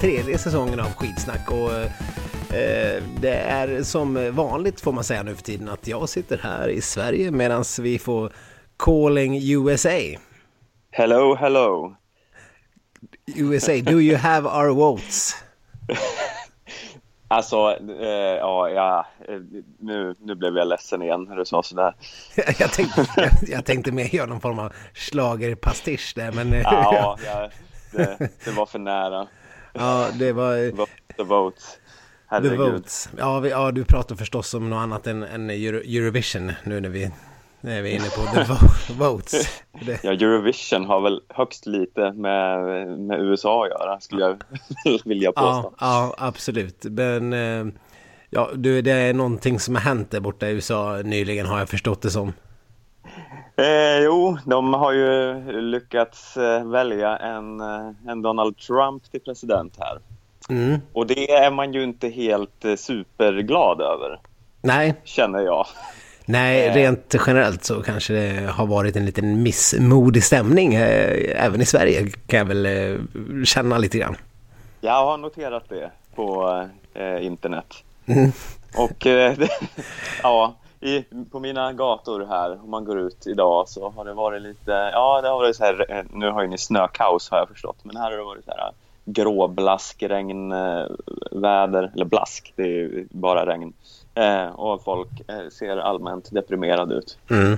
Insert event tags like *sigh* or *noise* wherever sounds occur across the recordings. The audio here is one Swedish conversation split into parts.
tredje säsongen av Skidsnack. Och, eh, det är som vanligt får man säga nu för tiden att jag sitter här i Sverige medan vi får calling USA. Hello, hello. USA, do you have our votes? *laughs* Alltså, eh, ja, ja eh, nu, nu blev jag ledsen igen när du sa sådär. *laughs* jag, tänkte, jag, jag tänkte mer göra någon form av schlagerpastisch där, men... *laughs* Ja, ja det, det var för nära. Ja, det var... Vote the votes. The Herregud. votes. Ja, vi, ja, du pratar förstås om något annat än, än Euro, Eurovision nu när vi, när vi är inne på the vo- *laughs* votes. Det, Ja, Eurovision har väl högst lite med, med USA att göra, skulle jag *laughs* vilja ja, påstå. ja, absolut. Men eh, ja, du, det är någonting som har hänt där borta i USA nyligen har jag förstått det som. Eh, jo, de har ju lyckats eh, välja en, eh, en Donald Trump till president här. Mm. Och det är man ju inte helt eh, superglad över, Nej, känner jag. nej, rent generellt så kanske det har varit en liten missmodig stämning eh, även i Sverige kan jag väl eh, känna lite grann. Jag har noterat det på eh, internet. Mm. Och det, *laughs* ja, i, på mina gator här, om man går ut idag så har det varit lite, ja det har varit så här, eh, nu har ju ni snökaos har jag förstått, men här har det varit så här gråblask, regn, eh, väder, eller blask, det är ju bara regn. Eh, och folk eh, ser allmänt deprimerade ut. Mm.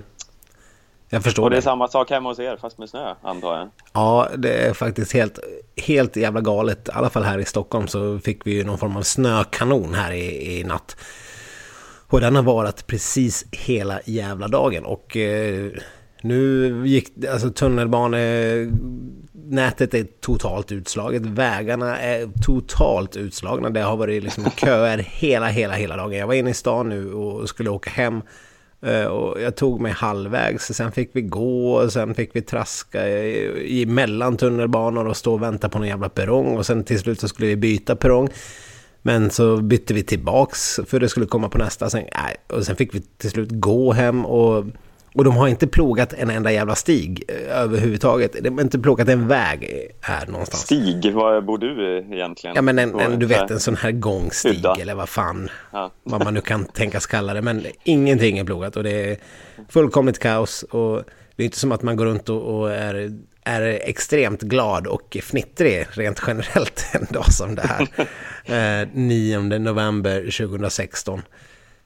Jag förstår Och det är det. samma sak hemma hos er, fast med snö, antar jag. Ja, det är faktiskt helt, helt jävla galet. I alla fall här i Stockholm så fick vi ju någon form av snökanon här i, i natt. Och den har varit precis hela jävla dagen. Och eh, nu gick alltså tunnelbanenätet är totalt utslaget. Vägarna är totalt utslagna. Det har varit liksom *laughs* köer hela, hela, hela dagen. Jag var inne i stan nu och skulle åka hem. Eh, Och jag tog mig halvvägs, sen fick vi gå och sen fick vi traska i- i mellan tunnelbanor och stå och vänta på någon jävla perrong och sen till slut så skulle vi byta perrong. Men så bytte vi tillbaks för det skulle komma på nästa. Sen, nej, och sen fick vi till slut gå hem och, och de har inte plogat en enda jävla stig eh, överhuvudtaget. De har inte plogat en väg här någonstans. Stig, var bor du egentligen? Ja men en, en, du vet en sån här gångstig Hydda. eller vad fan Ja. vad man nu kan tänkas kalla det. Men ingenting är plogat och det är fullkomligt kaos. Och det är inte som att man går runt och, och är, är extremt glad och fnittrig rent generellt *laughs* en dag som det här. eh, 9 november 2016.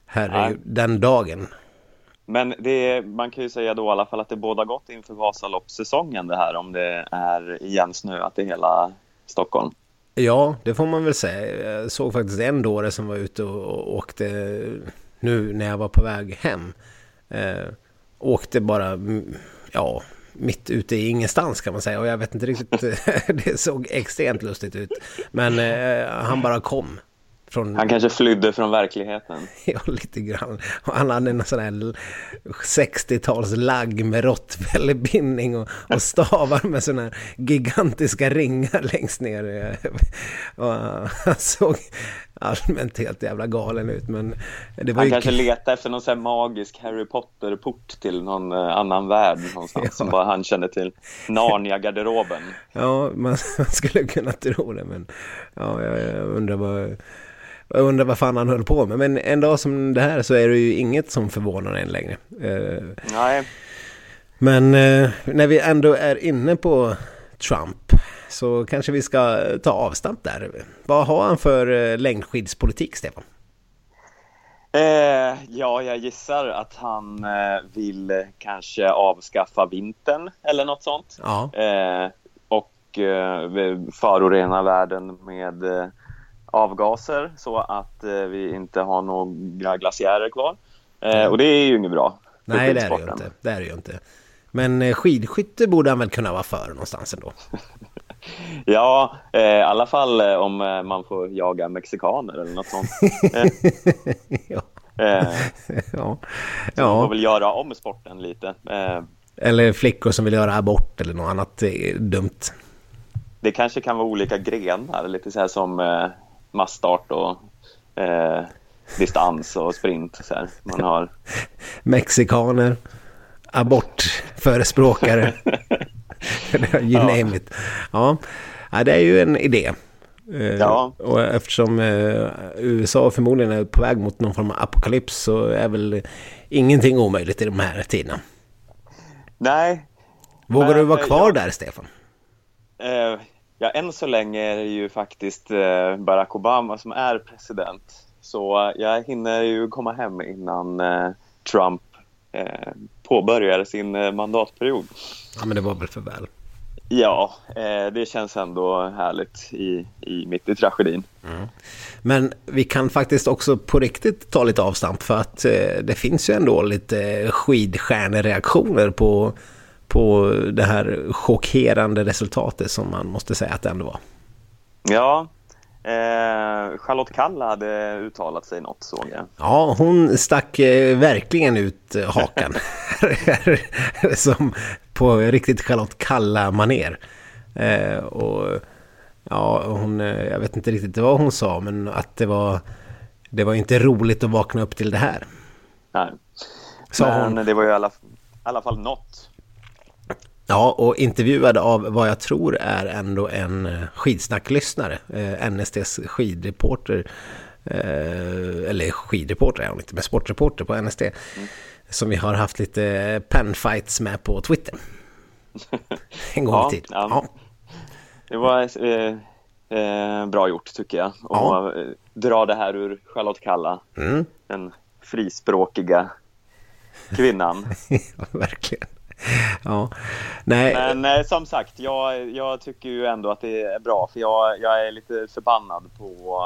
Herregud, den dagen. Men är, man kan ju säga då i alla fall att det båda gott inför Vasaloppssäsongen det här om det är igensnöat i hela Stockholm. Ja, det får man väl säga. Jag såg faktiskt en dåre som var ute och, och åkte nu när jag var på väg hem. Eh, åkte bara, mm, ja, mitt ute i ingenstans kan man säga. Och jag vet inte riktigt, *laughs* *laughs* det såg extremt lustigt ut. Men eh, han bara kom. Från, Han kanske flydde från verkligheten. *laughs* Ja, lite grann. Och han hade en sån här 60-tals lagg med rottweilerbindning och, och stavar med såna här gigantiska ringar längst ner. Och han såg allmänt helt jävla galen ut. Men det var Han ju... kanske letade efter någon sån magisk Harry Potter-port till någon eh, annan värld någonstans Ja. som bara han kände till. Narnia-garderoben. *laughs* Ja, man, man skulle kunna tro det. Men ja, jag, jag undrar vad... Jag undrar vad fan han höll på med. Men en dag som det här så är det ju inget som förvånar en längre. Eh, Nej, Men eh, när vi ändå är inne på Trump så kanske vi ska ta avstamp där. Vad har han för eh, längdskidspolitik, Stefan? Eh, ja, jag gissar att han eh, vill kanske avskaffa vintern eller något sånt. Ja, Eh, och eh, förorena världen med eh, avgaser så att eh, vi inte har några glaciärer kvar. Och det är ju inget bra. nej det är det ju inte. Det är det ju inte. Men skidskytte borde han väl kunna vara för någonstans ändå. *laughs* Ja, eh, i alla fall eh, om eh, man får jaga mexikaner eller något sånt. *laughs* Ja. eh, ja. Man får väl göra om sporten lite. Eh, Eller flickor som vill göra abort eller något annat eh, dumt. det kanske kan vara olika grenar, lite så här som eh, massstart och eh, distans och sprint. Så här. Man har, *laughs* Mexikaner. abortförespråkare. *laughs* *laughs* you name it. Ja. ja, det är ju en idé. Eh, Ja. Och eftersom eh, USA förmodligen är på väg mot någon form av apokalyps så är väl ingenting omöjligt i de här tiderna. Nej, Vågar Men, du vara eh, kvar jag- där, Stefan? eh, ja, än så länge är det ju faktiskt eh, Barack Obama som är president. Så jag hinner ju komma hem innan eh, Trump påbörjar sin eh, mandatperiod. Ja, men det var väl för väl. Ja, eh, det känns ändå härligt i, i mitt i tragedin. Men vi kan faktiskt också på riktigt ta lite avstamp för att eh, det finns ju ändå lite skidstjärnereaktioner på, på det här chockerande resultatet som man måste säga att det ändå var. Ja, eh, Charlotte Kalla hade uttalat sig något såg jag. Ja, hon stack eh, verkligen ut eh, hakan. *laughs* som på riktigt Charlotte Kalla-maner. Eh, och ja, hon, eh, jag vet inte riktigt vad hon sa, men att det var, det var inte roligt att vakna upp till det här. Nej. Sa Men hon. det var ju i alla, alla fall något. Ja, och intervjuad av vad jag tror är ändå en eh, skidsnacklyssnare. Eh, NSDs skidreporter. Eh, eller skidreporter är hon inte, men sportreporter på NSD. Som vi har haft lite penfights med på Twitter. En gång Ja, i tiden. ja. Ja. Det var eh, eh, bra gjort tycker jag. Och Ja. dra det här ur Charlotte Kalla, Mm. den frispråkiga kvinnan. *laughs* verkligen. *laughs* Ja, nej. Men eh, som sagt, jag, jag tycker ju ändå att det är bra för jag, jag är lite förbannad på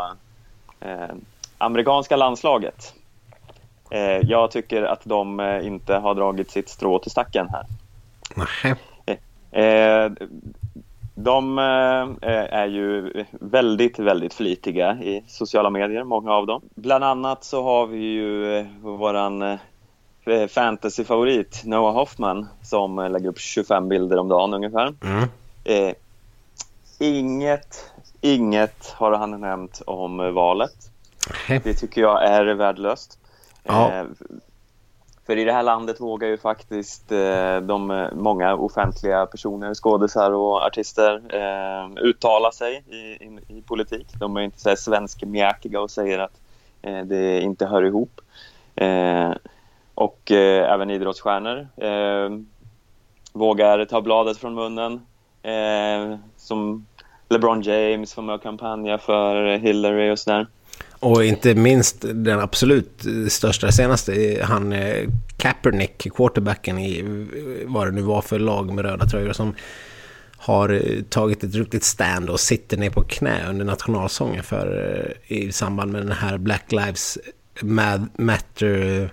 eh, amerikanska landslaget. Eh, jag tycker att de eh, inte har dragit sitt strå till stacken här. Nähä. Eh, de eh, är ju väldigt, väldigt flitiga i sociala medier, många av dem. Bland annat så har vi ju våran fantasyfavorit Noah Hoffman som eh, lägger upp 25 bilder om dagen ungefär. Mm. Eh, inget, inget har han nämnt om eh, valet. Det tycker jag är värdelöst. Ja. Eh, för i det här landet vågar ju faktiskt eh, de eh, många offentliga personer, skådisar och artister eh, uttala sig i, i, i politik. De är inte så här svenskmjäkiga och säger att eh, det inte hör ihop. Och eh, även idrottsstjärnor eh, vågar ta bladet från munnen. Eh, som LeBron James var med och kampanja för Hillary och sådär. Och inte minst den absolut största senaste, han eh, Kaepernick, quarterbacken i vad det nu var för lag med röda tröjor som har eh, tagit ett riktigt stand och sitter ner på knä under nationalsången för eh, i samband med den här Black Lives Matter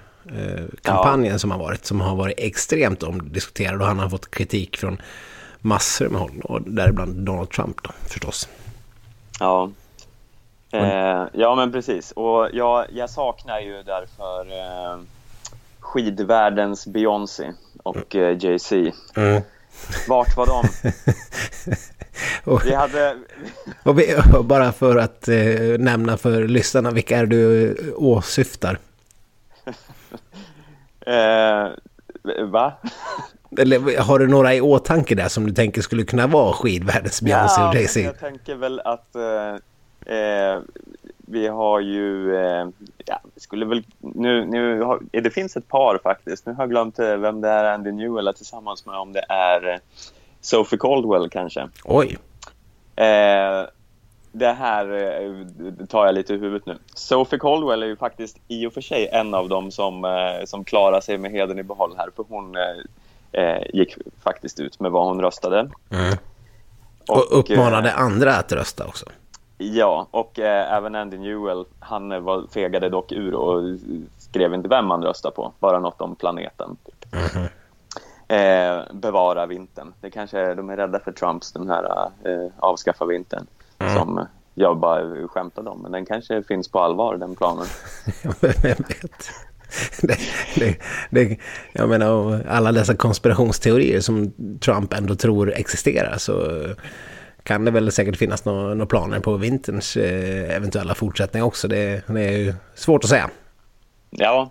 kampanjen som har varit, som har varit extremt omdiskuterad och han har fått kritik från massor med håll och däribland Donald Trump då förstås. Ja. Eh, ja, men precis. Och jag, jag saknar ju därför eh, skidvärldens Beyoncé och eh, Jay-Z. Mm. Vart var de? *laughs* Och- Vi hade... Och vi, och bara för att eh, nämna för lyssnarna, vilka är du eh, åsyftar? Eh, va? Eller har du några i åtanke där som du tänker skulle kunna vara skidvärldens Beyoncé Jay-Z? Jag tänker väl att eh, eh, vi har ju... Eh, ja, skulle väl... Nu, nu har, eh, det finns ett par faktiskt. Nu har jag glömt eh, vem det är Andy Newell är tillsammans med. Om det är Sophie Caldwell kanske. Oj, Eh, det här eh, tar jag lite i huvudet nu. Sophie Caldwell är ju faktiskt i och för sig en av dem som, eh, som klarar sig med heden i behåll här. För hon eh, eh, gick faktiskt ut med vad hon röstade. mm. och uppmanade eh, andra att rösta också. Ja, och även Andy Newell, han var, fegade dock ur och skrev inte vem man röstar på, bara något om planeten. Typ. Eh, bevara vintern. Det kanske är, de är rädda för Trumps den här eh, avskaffa vintern som jag bara skämtade om. Men den kanske finns på allvar, den planen. *laughs* Vem vet? Det, det, det, jag menar, alla dessa konspirationsteorier som Trump ändå tror existerar så kan det väl säkert finnas några några planer på vinterns eh, eventuella fortsättning också. Det, det är ju svårt att säga. Ja,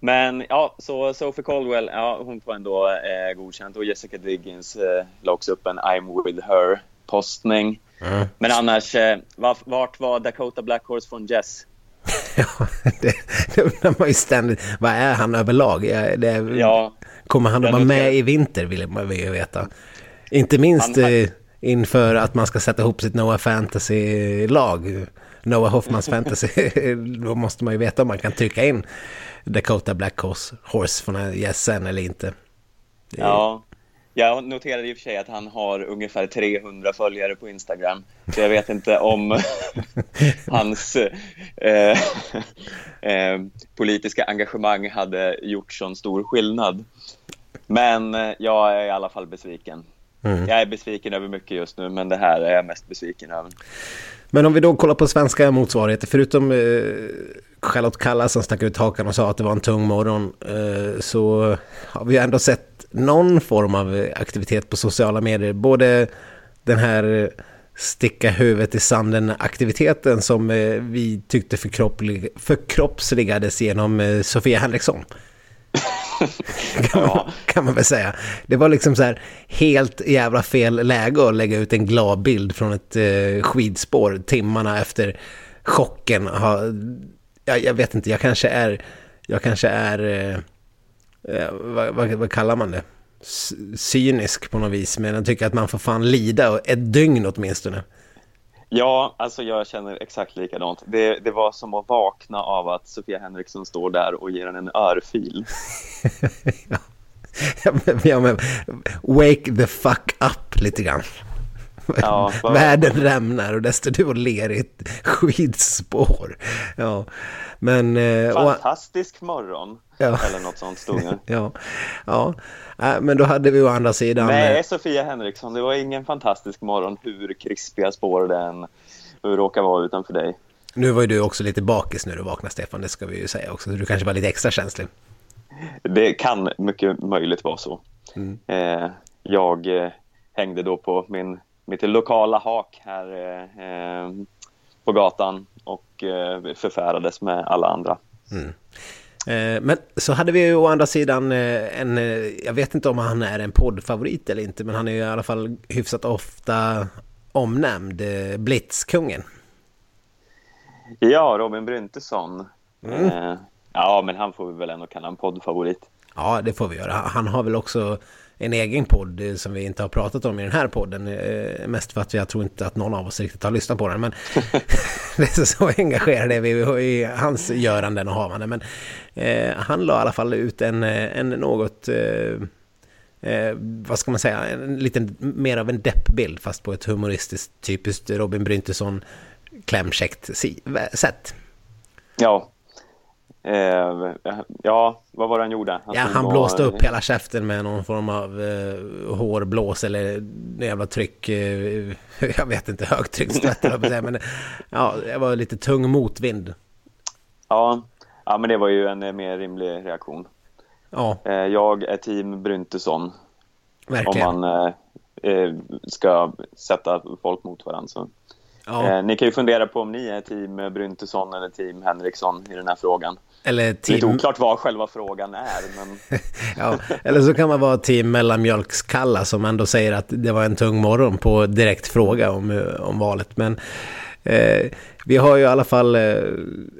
Men ja, så Sophie Caldwell, ja, hon får ändå eh, godkänt och Jessica Diggins eh, la också upp en I'm with her postning. Mm. Men annars, eh, vart var Dakota Blackhorse från Jess? *laughs* ja, det, det undrar man ju ständigt. Vad är han överlag? Det, ja, kommer han att vara med i vinter vill man ju veta. Inte minst han. Eh, inför att man ska sätta ihop sitt Noah Fantasy-lag. Noah Hoffmans *laughs* Fantasy. *laughs* Då måste man ju veta om man kan trycka in Dakota Black Horse, Horse från gässen eller inte. Ja, jag noterade i och för sig att han har ungefär 300 följare på Instagram. Så jag vet inte om *laughs* hans eh, eh, politiska engagemang hade gjort sån stor skillnad. Men eh, jag är i alla fall besviken. Mm. Jag är besviken över mycket just nu, men det här är jag mest besviken över. Men om vi då kollar på svenska motsvarigheter, förutom eh, Charlotte Kalla som stack ut hakan och sa att det var en tung morgon, eh, så har vi ändå sett någon form av aktivitet på sociala medier. Både den här sticka huvudet i sanden-aktiviteten som eh, vi tyckte förkroppsligades genom eh, Sofia Henriksson. *laughs* kan, man, kan man väl säga. Det var liksom så här helt jävla fel läge att lägga ut en glad bild från ett eh, skidspår timmarna efter chocken. Ha, jag, jag, vet inte, jag kanske är, jag kanske är, eh, eh vad, vad, vad, kallar man det? Cynisk på något vis, men jag tycker att man får fan lida ett dygn åtminstone. Ja, alltså jag känner exakt likadant. Det, det var som att vakna av att Sofia Henriksson står där och ger henne en örfil. *laughs* ja. Ja, men, wake the fuck up lite grann. Ja, *laughs* Världen rämnar och där står du och ler i ett skidspår. Ja, men... Eh, Fantastisk och... morgon. Ja. Eller något sånt stod det. *laughs* ja, ja. Äh, men då hade vi å andra sidan... Nej, Sofia Henriksson, det var ingen fantastisk morgon hur krispiga spår den råkar vara utanför dig. Nu var ju du också lite bakis när du vaknade, Stefan, det ska vi ju säga också. Du kanske var lite extra känslig. Det kan mycket möjligt vara så. Mm. Eh, jag eh, hängde då på min, mitt lokala hak här eh, på gatan och eh, förfärades med alla andra. Mm. Eh, men så hade vi ju å andra sidan eh, en, jag vet inte om han är en poddfavorit eller inte, men han är ju i alla fall hyfsat ofta omnämnd, Blitzkungen. Ja, Robin Bryntesson. Mm. Ja, men han får vi väl ändå kalla en poddfavorit. Ja, det får vi göra. Han har väl också en egen podd som vi inte har pratat om i den här podden. Eh, mest för att jag tror inte att någon av oss riktigt har lyssnat på den. Men *laughs* *laughs* det är så engagerade är vi i hans göranden och havande. Men eh, han la i alla fall ut en, en något... Eh, eh, vad ska man säga? En liten mer av en deppbild fast på ett humoristiskt typiskt Robin Bryntesson klämkäckt sätt. Ja, Eh, ja, vad var det han gjorde? Han, ja, han blåste upp hela käften med någon form av eh, hårblås eller jävla tryck. Eh, *laughs* jag vet inte, högtryckstvätt men ja, det var lite tung motvind. Ja, ja men det var ju en eh, mer rimlig reaktion. Ja. Eh, jag är team Bryntesson. Verkligen. Om man eh, ska sätta folk mot varandra. Så. Ja. Eh, ni kan ju fundera på om ni är team Bryntesson eller team Henriksson i den här frågan. Eller team... Lite oklart vad själva frågan är. Men... *laughs* ja, eller så kan man vara team mellanmjölkskalla som ändå säger att det var en tung morgon på direkt fråga om, om valet. Men eh, vi har ju i alla fall eh,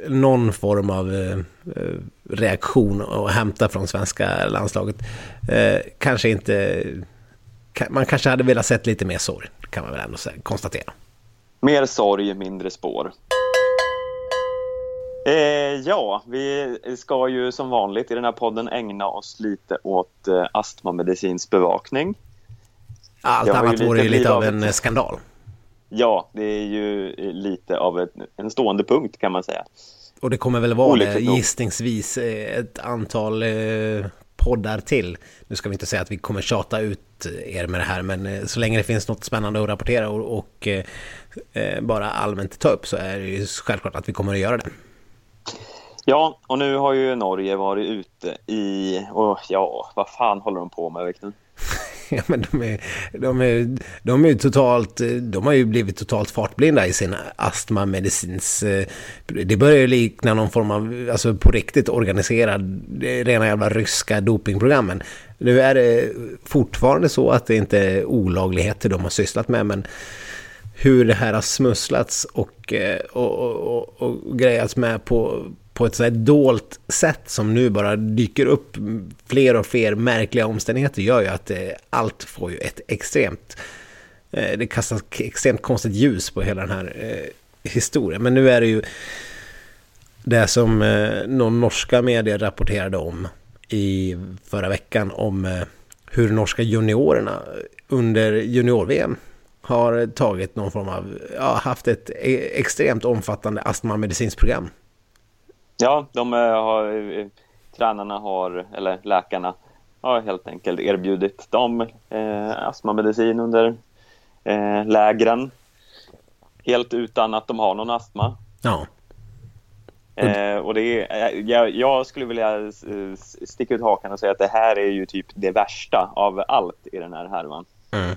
någon form av eh, reaktion att hämta från svenska landslaget. Eh, kanske inte... Man kanske hade velat sett lite mer sorg, kan man väl ändå konstatera. Mer sorg, mindre spår. Eh, ja, vi ska ju som vanligt i den här podden ägna oss lite åt eh, astmamedicinsk bevakning. Allt annat vore ju lite av en ett... skandal. Ja, det är ju lite av ett, en stående punkt kan man säga. Och det kommer väl vara det, gissningsvis eh, ett antal eh, poddar till. Nu ska vi inte säga att vi kommer tjata ut er med det här, men eh, så länge det finns något spännande att rapportera och, och eh, bara allmänt ta upp så är det ju självklart att vi kommer att göra det. Ja, och nu har ju Norge varit ute i, och ja, vad fan håller de på med verkligen? *laughs* Ja, men de är, de är, de är totalt, de har ju blivit totalt fartblinda i sin astmamedicins... Eh, det börjar ju likna någon form av, alltså på riktigt organiserad, rena jävla ryska dopingprogrammen. Nu är det fortfarande så att det inte är olagligheter de har sysslat med, men hur det här har smusslats och, eh, och, och, och, och grejats med på, på ett sådär dolt sätt som nu bara dyker upp fler och fler märkliga omständigheter gör ju att eh, allt får ju ett extremt... Eh, det kastas extremt konstigt ljus på hela den här eh, historien. Men nu är det ju det som eh, någon norska medier rapporterade om i förra veckan om eh, hur norska juniorerna under junior-VM har tagit någon form av, ja, haft ett e-, extremt omfattande astmamedicinskt program Ja, de eh, har, eh, tränarna har, eller läkarna har helt enkelt erbjudit dem eh, astmamedicin under eh, lägren. Helt utan att de har någon astma. Ja. Eh, och det är, eh, jag, jag, skulle vilja sticka ut hakan och säga att det här är ju typ det värsta av allt i den här härvan. Mm.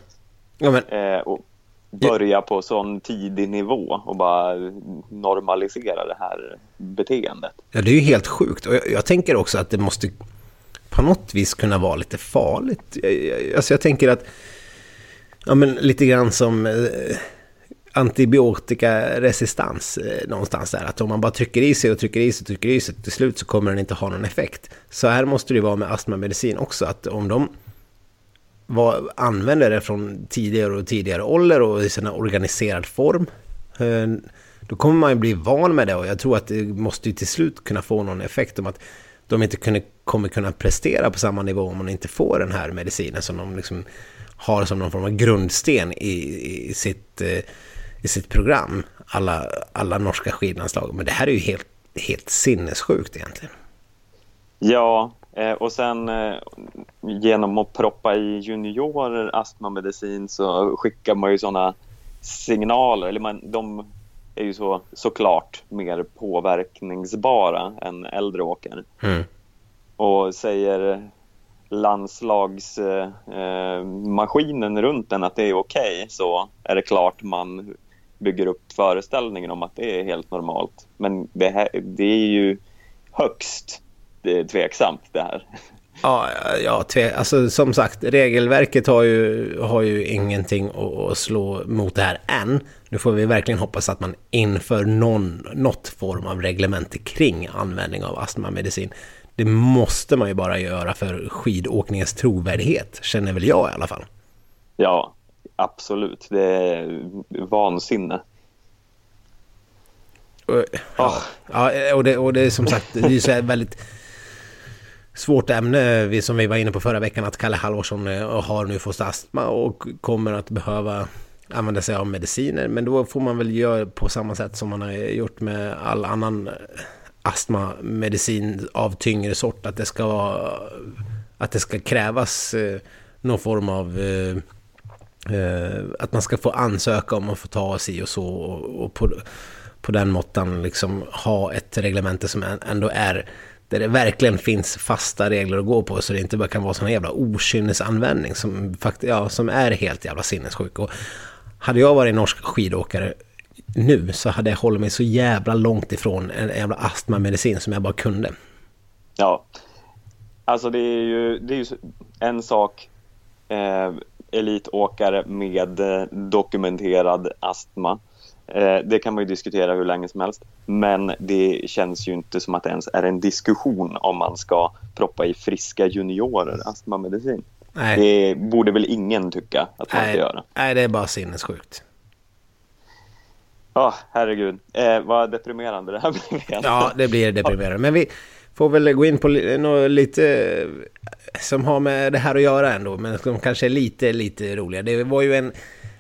Ja, men... eh, och, börja på sån tidig nivå och bara normalisera det här beteendet. Ja, det är ju helt sjukt. Och jag, jag tänker också att det måste på något vis kunna vara lite farligt. Alltså jag tänker att, ja men lite grann som eh, antibiotikaresistans eh, någonstans där. Att om man bara trycker i sig och trycker i sig och trycker i sig, till slut så kommer den inte ha någon effekt. Så här måste det ju vara med astmamedicin också, att om de var, använder det från tidigare och tidigare ålder och i sin organiserad form. Eh, då kommer man ju bli van med det och jag tror att det måste ju till slut kunna få någon effekt om att de inte kunde, kommer kunna prestera på samma nivå om man inte får den här medicinen som de liksom har som någon form av grundsten i, i, sitt, eh, i sitt program. Alla, alla norska skidlandslag. Men det här är ju helt, helt sinnessjukt egentligen. Ja, Eh, och sen eh, genom att proppa i juniorer astmamedicin så skickar man ju sådana signaler, eller man, de är ju så, såklart mer påverkningsbara än äldre åkare. Mm. Och säger landslagsmaskinen eh, runt den att det är okej okay, så är det klart man bygger upp föreställningen om att det är helt normalt. Men det, här, det är ju högst tveksamt det här. Ja, ja tve, alltså som sagt, regelverket har ju, har ju ingenting att, slå mot det här än. Nu får vi verkligen hoppas att man inför någon, något form av reglemente kring användning av astmamedicin. Det måste man ju bara göra för skidåkningens trovärdighet, känner väl jag i alla fall. Ja, absolut. Det är vansinne. Ja, ja och, det, och det är som sagt, det är ju så väldigt svårt ämne som vi var inne på förra veckan att Kalle Halvarsson eh, har nu fått astma och kommer att behöva använda sig av mediciner. Men då får man väl göra på samma sätt som man har gjort med all annan eh, astmamedicin av tyngre sort. Att det ska, vara, att det ska krävas eh, någon form av att man ska få ansöka om att få ta sig och så och på, på den måttan liksom ha ett reglemente som ändå är där det verkligen finns fasta regler att gå på så det inte bara kan vara sån jävla okynnesanvändning som, fakt ja, som är helt jävla sinnessjuk. Och hade jag varit norsk skidåkare nu så hade jag hållit mig så jävla långt ifrån en jävla astmamedicin som jag bara kunde. Ja, alltså det är ju, det är ju en sak eh, elitåkare med eh, dokumenterad astma det kan man ju diskutera hur länge som helst. Men det känns ju inte som att det ens är en diskussion om man ska proppa i friska juniorer astmamedicin. Nej. Det borde väl ingen tycka att man Nej. ska göra. Nej, det är bara sinnessjukt. Ja, oh, herregud. Eh, vad deprimerande det här *laughs* blev. Ja, det blir deprimerande. Men vi får väl gå in på något lite som har med det här att göra ändå. Men som kanske är lite, lite roliga. Det var ju en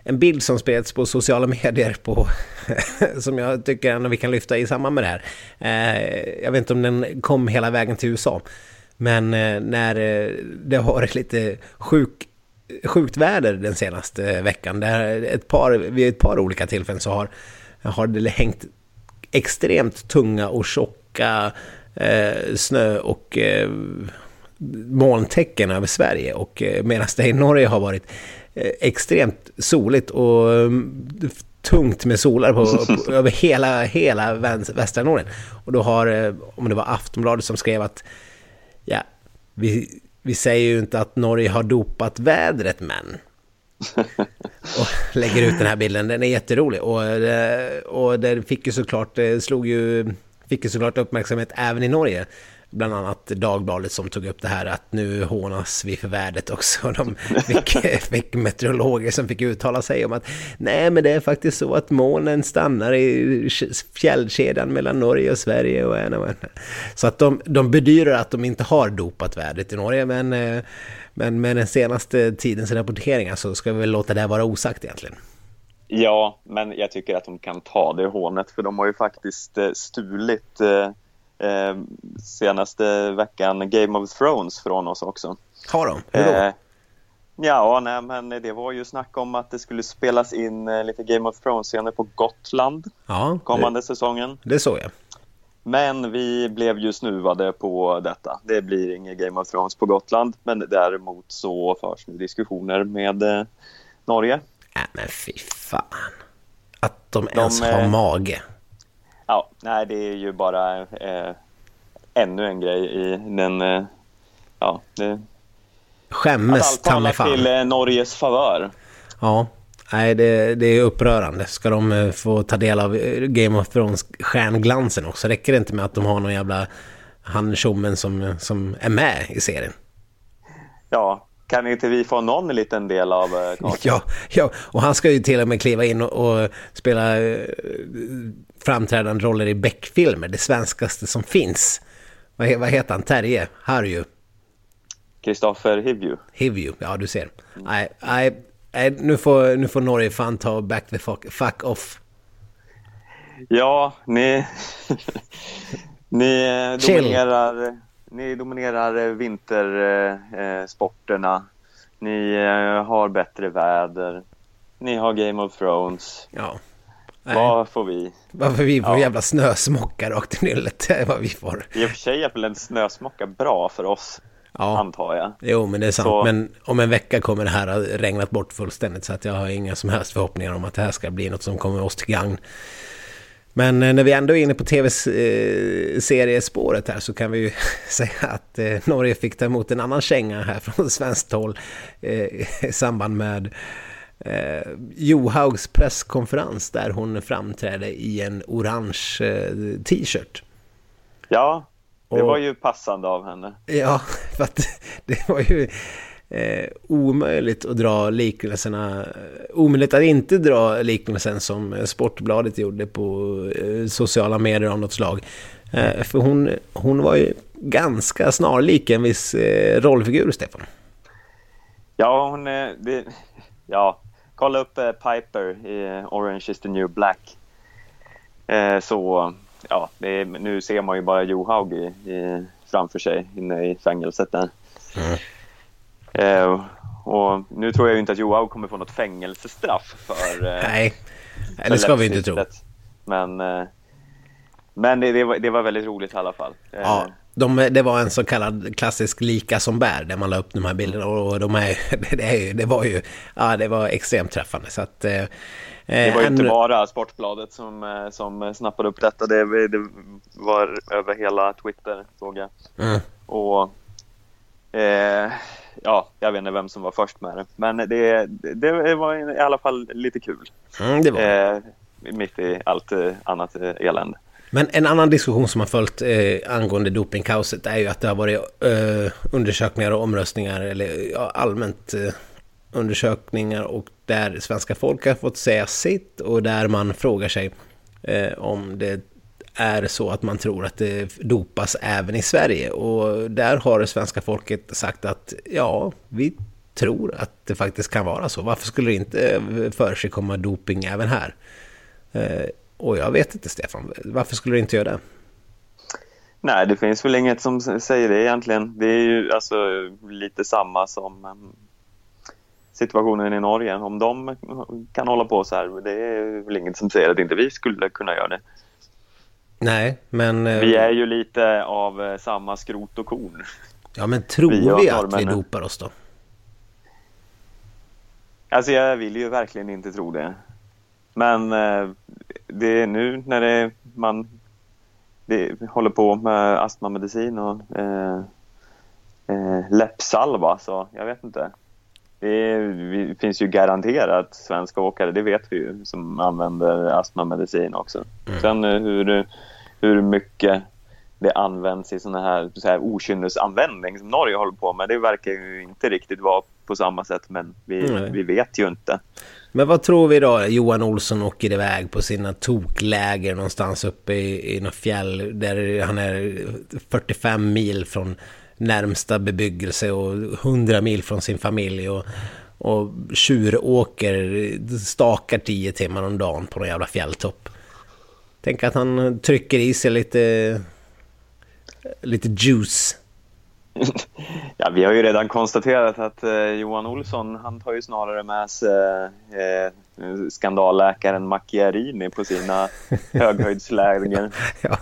en bild som spreds på sociala medier på, *laughs* som jag tycker ändå vi kan lyfta i samband med det här. Eh, jag vet inte om den kom hela vägen till USA. Men eh, när eh, det har varit lite sjuk, sjukt väder den senaste eh, veckan. Där ett par, vid ett par olika tillfällen så har, har det hängt extremt tunga och tjocka eh, snö och eh, molntecken över Sverige och eh, medan det i Norge har varit extremt soligt och mm, tungt med solar på, på, *laughs* över hela, hela västra Norge. Och då har, eh, om det var Aftonbladet som skrev att ja, vi, vi säger ju inte att Norge har dopat vädret men *laughs* och lägger ut den här bilden. Den är jätterolig. Och, och det fick ju såklart, slog ju, fick ju såklart uppmärksamhet även i Norge bland annat Dagbladet som tog upp det här att nu hånas vi för värdet också. De fick, *laughs* fick meteorologer som fick uttala sig om att nej men det är faktiskt så att månen stannar i fjällkedjan mellan Norge och Sverige. Och en. Så att de, de bedyrar att de inte har dopat vädret i Norge men, eh, men med den senaste tidens rapporteringar så ska vi väl låta det vara osagt egentligen. Ja, men jag tycker att de kan ta det hånet för de har ju faktiskt eh, stulit eh, eh, senaste veckan Game of Thrones från oss också. Har de? Hur då? Eh, ja, nej, men det var ju snack om att det skulle spelas in eh, lite Game of Thrones-scener på Gotland ja, kommande det, säsongen. Det såg jag. Men vi blev ju snuvade på detta. Det blir inget Game of Thrones på Gotland, men däremot så förs nu diskussioner med eh, Norge. Äh, men fy fan. Att de, de ens har mage. Ja, nej, det är ju bara eh, ännu en grej i den... Eh, ja, det... Skämmes ta mig fan. till eh, Norges favör. Ja, nej, det, det, är upprörande. Ska de eh, få ta del av eh, Game of Thrones stjärnglansen också? Räcker det inte med att de har någon jävla han som, som är med i serien? Ja, kan inte vi få någon liten del av *laughs* kakan? Ja, ja, och han ska ju till och med kliva in och, och spela framträdande roller i Beck-filmer, det svenskaste som finns. Vad, vad heter han? Terje? Harju? Kristoffer Hivju. Hivju, ja du ser. Nej, nej, nej, nu, får, nu får Norge fan ta back the fuck, fuck off. Ja, ni, *laughs* ni, dominerar, ni dominerar vintersporterna. Ni eh, har bättre väder. Ni har Game of Thrones. Ja. Nej. Vad får vi? Varför vi får ja. jävla snösmocka rakt i nyllet. *laughs* Vad vi får. I och för sig är väl en snösmocka bra för oss. Ja. Antar jag. Jo, men det är sant. Så... Men om en vecka kommer det här ha regnat bort fullständigt. Så att jag har inga som helst förhoppningar om att det här ska bli något som kommer oss till gagn. Men eh, när vi ändå är inne på tv-seriespåret här så kan vi ju *laughs* säga att eh, Norge fick ta emot en annan känga här från svenskt håll eh, i samband med eh, Johaugs presskonferens där hon framträdde i en orange eh, t-shirt. Ja, det var ju passande av henne. Ja, *laughs* för att det var ju eh, omöjligt att dra liknelserna, omöjligt att inte dra liknelsen som Sportbladet gjorde på eh, sociala medier av något slag. Eh, för hon, hon var ju ganska snarlik en viss eh, rollfigur, Stefan. Ja, hon är... Det, ja, kolla upp eh, Piper i Orange is the new black. Eh, så ja, är, nu ser man ju bara Johaug i, i, framför sig inne i fängelset där. Mm. Eh, och nu tror jag inte att Johaug kommer få något fängelsestraff för... Eh, Nej, det ska vi inte tro. Men, eh, men det, det, var, det var väldigt roligt i alla fall. Ja. De, det var en så kallad klassisk lika som bär där man la upp de här bilderna och de är, *laughs* det, det var ju ja, det var extremt träffande. Så att, eh, det var ju inte bara Sportbladet som, eh, som snappade upp detta. Det, det var över hela Twitter såg jag. Mm. Och eh, ja, jag vet inte vem som var först med det. Men det, det var i alla fall lite kul. Mm, det var. Eh, mitt i allt eh, annat elände. Men en annan diskussion som har följt eh, angående dopingkaoset är ju att det har varit eh, undersökningar och omröstningar eller ja, allmänt eh, undersökningar och där svenska folk har fått säga sitt och där man frågar sig eh, om det är så att man tror att det dopas även i Sverige och där har det svenska folket sagt att ja, vi tror att det faktiskt kan vara så. Varför skulle det inte eh, för sig komma doping även här? Eh, Eh, och jag vet inte Stefan, varför skulle du inte göra det? Nej, det finns väl inget som säger det egentligen. Det är ju alltså lite samma som um, situationen i Norge. Om de kan hålla på så här, det är väl inget som säger att inte vi skulle kunna göra det. Nej, men... Vi är ju lite av uh, samma skrot och korn. Ja, men tror vi, vi att vi dopar oss då? Alltså jag vill ju verkligen inte tro det. Men eh, det är nu när det, man det, håller på med astmamedicin och eh, eh, läppsalva så jag vet inte. Det, det, finns ju garanterat svenska åkare, det vet vi ju, som använder astmamedicin också. Mm. Sen eh, hur, hur mycket det används i sådana här, så här okynnesanvändning som Norge håller på med. Det verkar ju inte riktigt vara på samma sätt men vi, mm. vi vet ju inte. Men vad tror vi då? Johan Olsson åker iväg på sina tokläger någonstans uppe i, i något fjäll där han är 45 mil från närmsta bebyggelse och 100 mil från sin familj och, och tjuråker, stakar 10 timmar om dagen på någon jävla fjälltopp. Tänk att han trycker i sig lite, lite juice. *laughs* ja, vi har ju redan konstaterat att eh, Johan Olsson, han tar ju snarare med sig eh, skandalläkaren Macchiarini på sina *laughs* höghöjdsläger. *laughs* ja,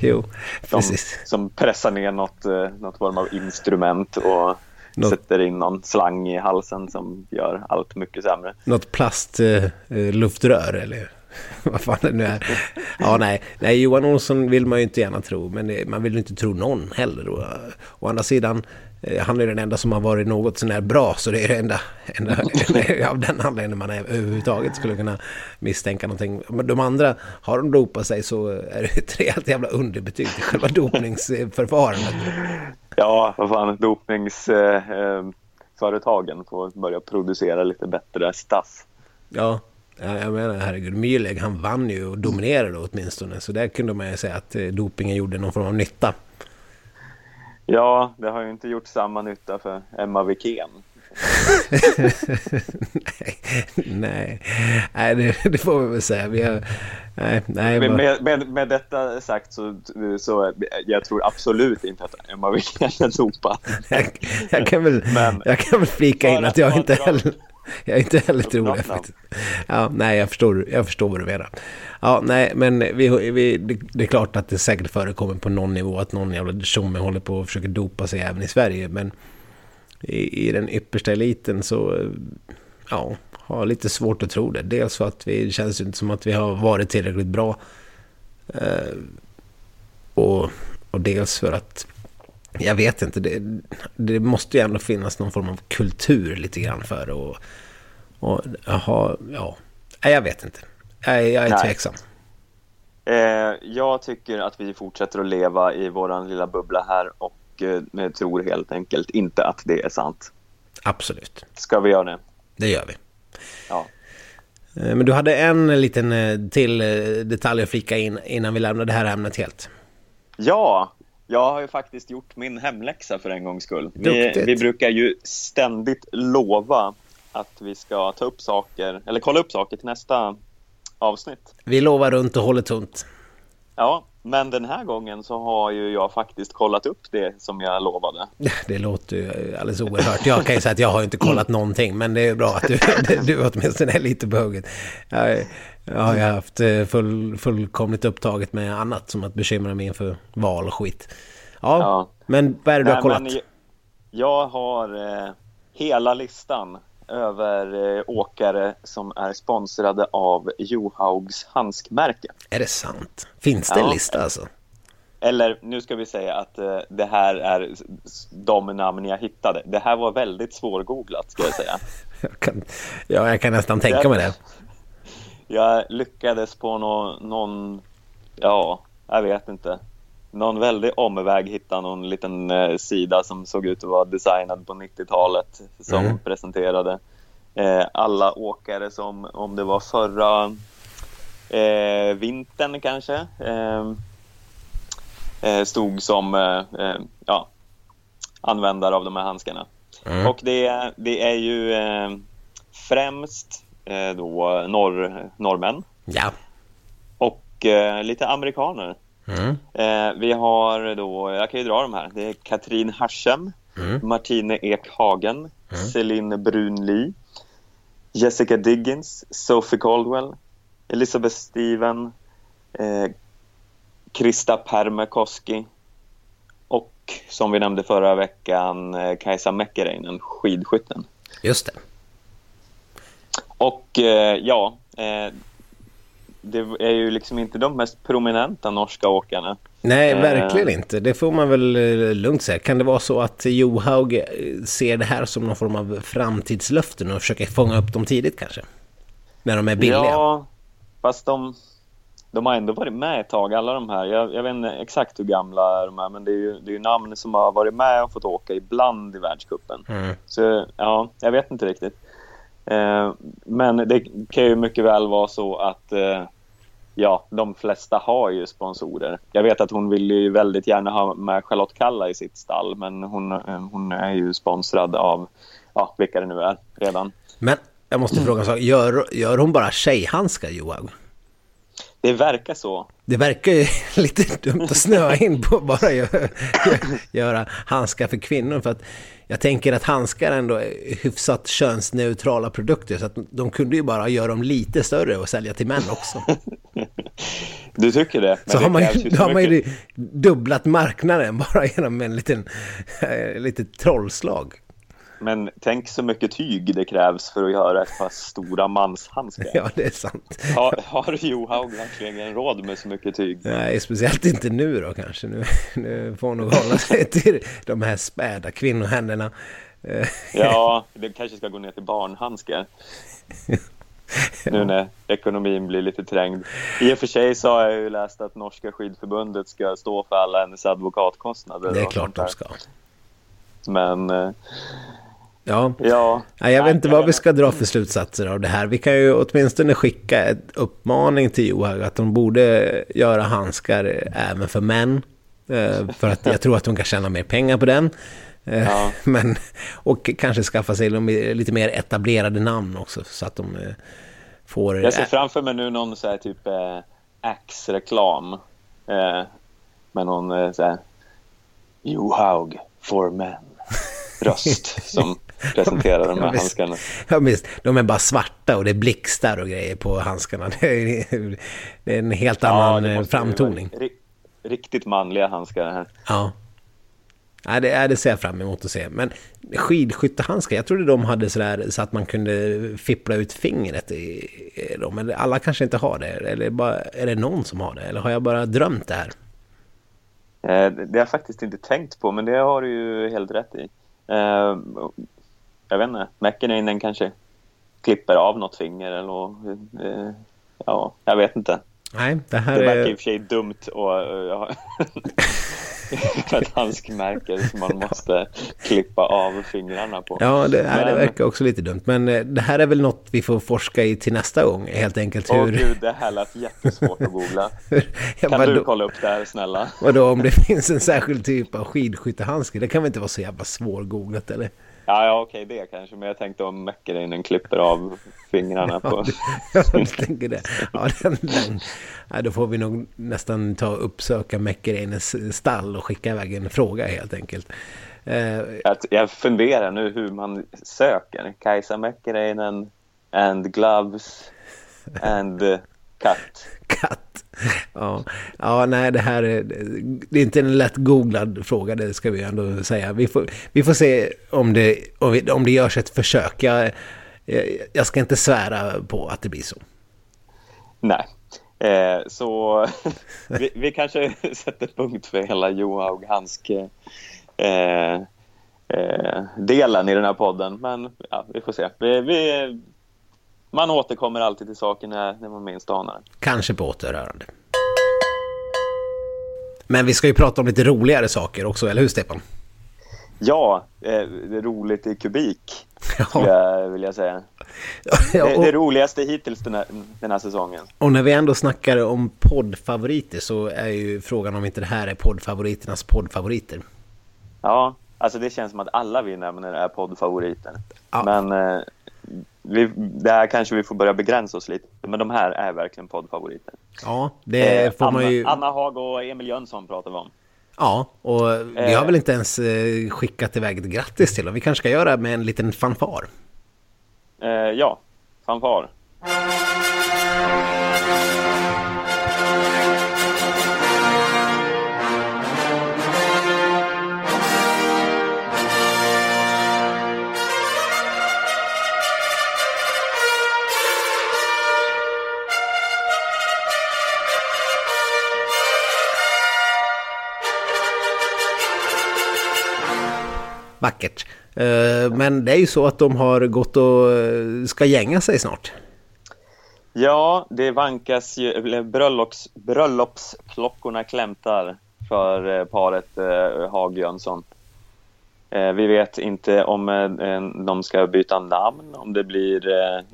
jo, precis. Som, som pressar ner något, eh, något form av instrument och något... sätter in någon slang i halsen som gör allt mycket sämre. Något plastluftrör eh, eller? *laughs* vad fan det nu är. Ja, nej. nej, Johan Olsson vill man ju inte gärna tro, men man vill ju inte tro någon heller. Och, å andra sidan, eh, han är den enda som har varit något sånär bra, så det är det enda, enda *laughs* *laughs* av den anledningen man överhuvudtaget skulle kunna misstänka någonting. Men de andra, har de dopat sig så är det ett rejält jävla underbetyg till själva dopningsförfarandet. Ja, vad fan, dopningsföretagen får börja producera lite bättre stuff. Ja, jag menar herregud, Myrleg han vann ju och dominerade åtminstone. Så där kunde man ju säga att eh, dopingen gjorde någon form av nytta. Ja, det har ju inte gjort samma nytta för Emma Wikén. *laughs* nej, nej, det, det, får vi väl säga. Vi har, nej, nej, med, med, med, med, detta sagt så, så jag tror absolut inte att Emma Wikén är *laughs* dopad. jag, jag, kan väl, Men, jag kan väl flika in att jag inte heller... Jag är inte heller trolig faktiskt. Ja, nej, jag förstår, jag förstår vad du menar. Ja, nej, men vi, vi, det är klart att det säkert förekommer på någon nivå att någon jävla tjomme håller på och försöker dopa sig även i Sverige. Men i, i den yppersta eliten så, ja, har lite svårt att tro det. Dels för att vi, det känns inte som att vi har varit tillräckligt bra. Eh, och, och dels för att jag vet inte, det, det, måste ju ändå finnas någon form av kultur lite grann för det. Och, och aha, ja, jag vet inte. Jag, jag är Nej. tveksam. Eh, jag tycker att vi fortsätter att leva i vår lilla bubbla här och eh, tror helt enkelt inte att det är sant. Absolut. Ska vi göra det? Det gör vi. Ja. Eh, men du hade en liten eh, till eh, detalj att flika in innan vi lämnar det här ämnet helt. Ja, jag har ju faktiskt gjort min hemläxa för en gångs skull. Vi, vi, brukar ju ständigt lova att vi ska ta upp saker, eller kolla upp saker till nästa avsnitt. Vi lovar runt och håller tunt. Ja, men den här gången så har ju jag faktiskt kollat upp det som jag lovade. Det låter ju alldeles oerhört. Jag kan ju säga att jag har inte kollat någonting, men det är bra att du, *laughs* du åtminstone är lite på hugget. Jag, har haft eh, full, fullkomligt upptaget med annat som att bekymra mig inför val och skit. Ja, ja. men vad är det du har kollat? Jag har eh, hela listan över eh, åkare som är sponsrade av Johaugs handskmärke. Är det sant? Finns det ja. en lista alltså? Eller nu ska vi säga att eh, det här är de namn jag hittade. Det här var väldigt svårgooglat ska jag säga. *laughs* jag kan, ja, jag kan nästan tänka mig det. Jag lyckades på no, någon, ja, jag vet inte. Någon väldig omväg hitta någon liten eh, sida som såg ut att vara designad på 90-talet som mm. presenterade eh, alla åkare som, om det var förra eh, vintern kanske, eh, eh, stod som eh, ja, användare av de här handskarna. Mm. Och det, det är ju främst då norr, norrmän. Ja. Och eh, lite amerikaner. Mm. Eh, vi har då, jag kan ju dra de här. Det är Katrin Harsem, mm. Martine Ekhagen, mm. Celine Brunli, Jessica Diggins, Sophie Caldwell, Elizabeth Steven, eh, Krista Permekoski och som vi nämnde förra veckan, eh, Kajsa Mäkäräinen, skidskytten. Just det. Och eh, ja, eh, det är ju liksom inte de mest prominenta norska åkarna. Nej, verkligen inte. Det får man väl lugnt säga. Kan det vara så att Johaug ser det här som någon form av framtidslöften och försöker fånga upp dem tidigt kanske? När de är billiga. Ja, fast de, de har ändå varit med ett tag, alla de här. Jag, jag vet inte exakt hur gamla de är, men det är ju, det är ju namn som har varit med och fått åka ibland i världscupen. Mm. Så ja, jag vet inte riktigt. Eh, men det kan ju mycket väl vara så att eh, ja, de flesta har ju sponsorer. Jag vet att hon vill ju väldigt gärna ha med Charlotte Kalla i sitt stall, men hon, eh, hon är ju sponsrad av ja, vilka det nu är redan. Men jag måste fråga en sak. Gör, gör hon bara tjejhandskar, Johan? Det verkar så. Det verkar ju *laughs* lite dumt att snöa in på att bara göra, göra handskar för kvinnor. För att jag tänker att handskar ändå är hyfsat könsneutrala produkter. Så att de kunde ju bara göra dem lite större och sälja till män också. Du tycker det? så det har man, ju, så då har man ju dubblat marknaden bara genom en liten, *laughs* litet trollslag. Men tänk så mycket tyg det krävs för att göra ett par stora manshandskar. *laughs* Ja, det är sant. Har, har Johaug verkligen råd med så mycket tyg? Nej, speciellt inte nu då kanske. Nu, nu får hon nog hålla sig till de här späda kvinnohänderna. *laughs* Ja, det kanske ska gå ner till barnhandskar. *laughs* Nu när ekonomin blir lite trängd. I och för sig så har jag ju läst att Norska skidförbundet ska stå för alla hennes advokatkostnader. Det är klart de ska. Men eh, Ja, ja. Nej, jag vet inte vad vi ska dra för slutsatser av det här. Vi kan ju åtminstone skicka en uppmaning till Johaug att de borde göra handskar även för män. Eh, För att jag tror att de kan tjäna mer pengar på den. Eh, Ja. *laughs* Men, och kanske skaffa sig lite mer etablerade namn också så att de eh, får... Jag ser framför mig nu någon så här typ eh, Axe-reklam. Eh, med någon eh, så här Johaug for men *laughs* röst som presenterar de Ja, här handskarna. Ja, visst. De är bara svarta och det blixtar och grejer på handskarna. *laughs* Det är, det är en helt annan vara framtoning. ri- Riktigt manliga handskar här. Ja. Nej, det, är det ser jag fram emot att se. Men skidskyttehandskar, jag trodde de hade sådär så att man kunde fippla ut fingret i i dem. Men alla kanske inte har det. Eller bara, är det någon som har det? Eller har jag bara drömt det här? Eh, det det har jag faktiskt inte tänkt på, men det har du ju helt rätt i. Eh, jag vet inte, Mäkinen kanske klipper av något finger eller eh, ja, jag vet inte. Nej, det här Det verkar i och för sig dumt och eh, *laughs* *laughs* ja, ett handskmärke som man måste klippa av fingrarna på. Ja, det, det Men- verkar också lite dumt. Men eh, det här är väl något vi får forska i till nästa gång. Helt enkelt Åh hur... gud, det här lät jättesvårt att googla. *laughs* ja, Kan du vadå, kolla upp det här snälla? vadå, om det finns en särskild typ av skidskyttehandske? Det kan väl inte vara så jävla svårgooglat eller? Ja, ja okej det kanske, men jag tänkte om Mäkinen klipper av fingrarna på... *laughs* Jag tänker det. Ja, den, den, ja, då får vi nog nästan ta och uppsöka Mäckereines stall och skicka iväg en fråga helt enkelt. Eh, Jag, jag funderar nu hur man söker. Kajsa Mäkinen and gloves and *laughs* uh, cut. Ja, ja, nej, det här är, det är inte en lätt googlad fråga, det ska vi ändå säga. Vi får, vi får se om det, om, vi, om det görs ett försök. Jag, jag, ska inte svära på att det blir så. Nej. Eh, så *laughs* vi, vi kanske *laughs* sätter punkt för hela Johaug Hansk. Eh, Eh, delen i den här podden. Men ja, vi får se. Vi, vi, man återkommer alltid till saker när, när man minst anar det. Kanske på återhörande. Men vi ska ju prata om lite roligare saker också, eller hur Stefan? Ja, eh, det är roligt i kubik Ja, jag vilja säga. ja, Det, det och, roligaste hittills den här, den här säsongen. och när vi ändå snackar om poddfavoriter så är ju frågan om inte det här är poddfavoriternas poddfavoriter. Ja, alltså det känns som att alla vi nämner är poddfavoriter. Ja. Men eh, vi, där kanske vi får börja begränsa oss lite. Men de här är verkligen poddfavoriter. Ja, det Eh, får Anna, man ju... Anna Haag och Emil Jönsson pratar vi om. Ja, och vi har Eh. väl inte ens eh, skickat iväg ett grattis till dem. Vi kanske ska göra med en liten fanfar. Eh, ja, fanfar. Vackert. Eh, men det är ju så att de har gått och eh, ska gänga sig snart. Ja, det vankas ju, eller bröllops, bröllopsklockorna klämtar för paret Haag Jönsson. Vi vet inte om de ska byta namn, om det blir